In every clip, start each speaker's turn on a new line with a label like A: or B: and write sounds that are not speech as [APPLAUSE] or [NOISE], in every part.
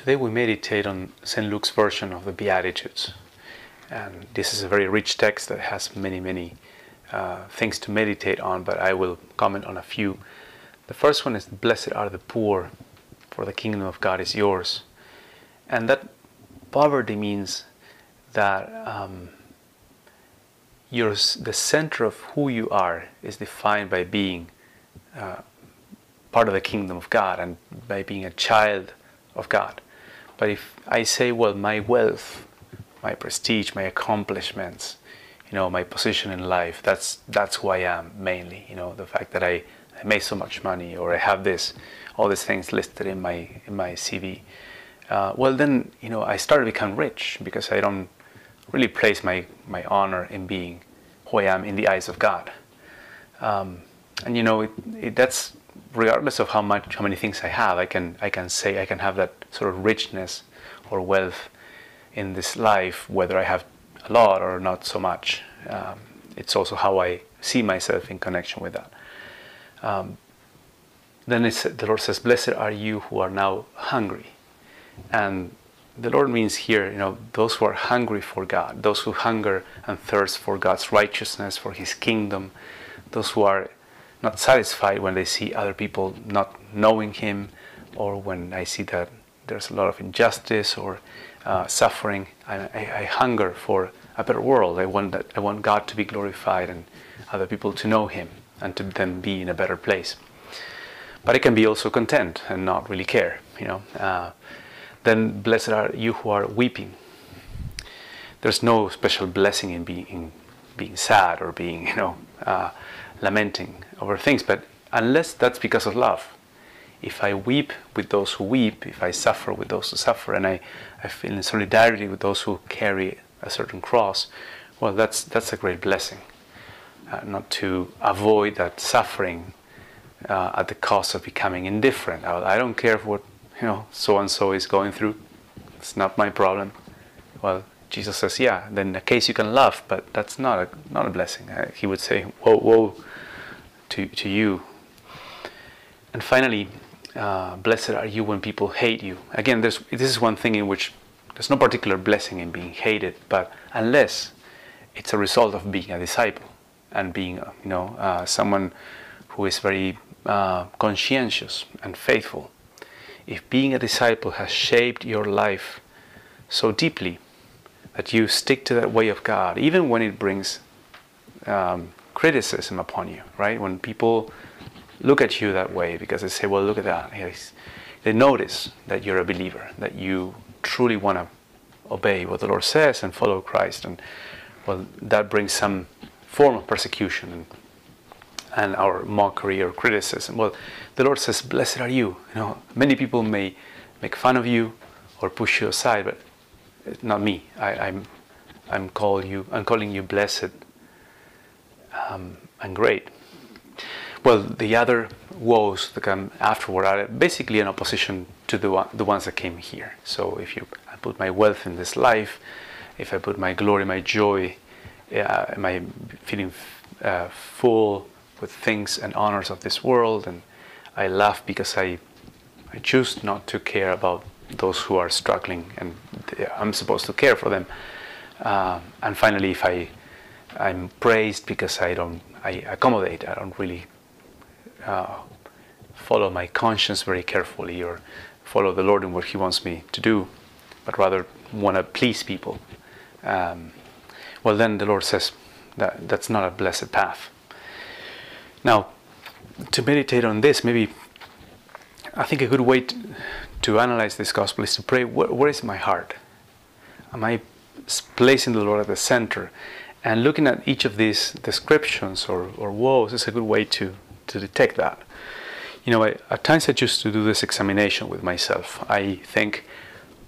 A: Today we meditate on St. Luke's version of the Beatitudes. And this is a very rich text that has many, many uh, things to meditate on, but I will comment on a few. The first one is Blessed are the poor, for the kingdom of God is yours. And that poverty means that um, your, the center of who you are is defined by being uh, part of the kingdom of God and by being a child of God. But if I say, well, my wealth, my prestige, my accomplishments, you know, my position in life, that's that's who I am mainly. You know, the fact that I, I made so much money or I have this, all these things listed in my in my CV. Uh, well, then you know, I start to become rich because I don't really place my my honor in being who I am in the eyes of God. Um, and you know, it, it, that's regardless of how much how many things I have, I can I can say I can have that sort of richness or wealth in this life, whether I have a lot or not so much. Um, it's also how I see myself in connection with that. Um, then the Lord says, "Blessed are you who are now hungry," and the Lord means here, you know, those who are hungry for God, those who hunger and thirst for God's righteousness, for His kingdom, those who are not satisfied when they see other people not knowing Him, or when I see that there's a lot of injustice or uh, suffering. I, I, I, hunger for a better world. I want that. I want God to be glorified and other people to know Him and to then be in a better place. But I can be also content and not really care. You know. Uh, then blessed are you who are weeping. There's no special blessing in being in being sad or being you know uh, lamenting over things, but unless that's because of love. If I weep with those who weep, if I suffer with those who suffer, and I, I feel in solidarity with those who carry a certain cross, well, that's, that's a great blessing. Uh, not to avoid that suffering uh, at the cost of becoming indifferent. I, I don't care what you know so and so is going through. It's not my problem. Well, Jesus says, yeah. Then a case you can love, but that's not a not a blessing. Uh, he would say, whoa, woe to, to you. And finally, uh, blessed are you when people hate you. Again, this is one thing in which there's no particular blessing in being hated, but unless it's a result of being a disciple and being, uh, you know, uh, someone who is very uh, conscientious and faithful. If being a disciple has shaped your life so deeply that you stick to that way of God, even when it brings um, criticism upon you, right? When people look at you that way because they say, well, look at that. They notice that you're a believer, that you truly want to obey what the Lord says and follow Christ. And well, that brings some form of persecution and, and our mockery or criticism. Well, the Lord says, blessed are you. You know, many people may make fun of you or push you aside, but not me. I, I'm, I'm, call you, I'm calling you blessed um, and great. Well, the other woes that come afterward are basically in opposition to the, one, the ones that came here. So if you, I put my wealth in this life, if I put my glory, my joy, uh, am I feeling uh, full with things and honors of this world, and I laugh because I, I choose not to care about those who are struggling, and I'm supposed to care for them. Uh, and finally, if I I'm praised because I don't I accommodate. I don't really uh, follow my conscience very carefully or follow the Lord in what He wants me to do, but rather want to please people. Um, well, then the Lord says that that's not a blessed path. Now, to meditate on this, maybe I think a good way to, to analyze this gospel is to pray where, where is my heart? Am I placing the Lord at the center? And looking at each of these descriptions or, or woes is a good way to, to detect that. You know, I, at times I choose to do this examination with myself. I think,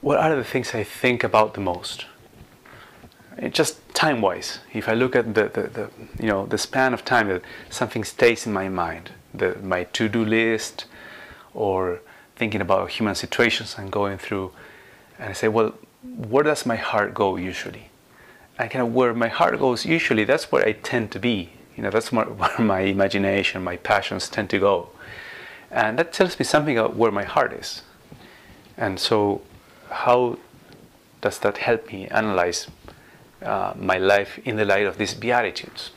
A: what are the things I think about the most? It just time-wise, if I look at the, the, the, you know the span of time that something stays in my mind, the, my to-do list, or thinking about human situations I'm going through, and I say, well, where does my heart go usually? and kind of where my heart goes usually that's where i tend to be you know that's [LAUGHS] where my imagination my passions tend to go and that tells me something about where my heart is and so how does that help me analyze uh, my life in the light of these beatitudes?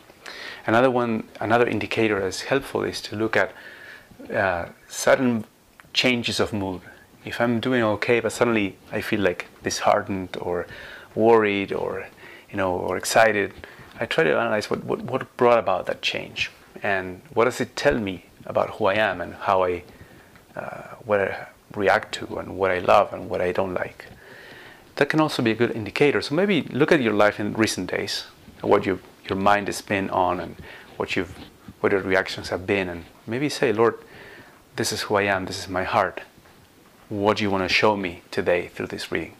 A: Another one, another indicator that's helpful is to look at uh, sudden changes of mood. If I'm doing okay, but suddenly I feel like disheartened or worried or you know or excited, I try to analyze what, what, what brought about that change and what does it tell me about who I am and how I uh, what I react to and what I love and what I don't like. That can also be a good indicator. So maybe look at your life in recent days, what you, your mind has been on, and what you've what your reactions have been, and maybe say, Lord, this is who I am. This is my heart. What do you want to show me today through this reading?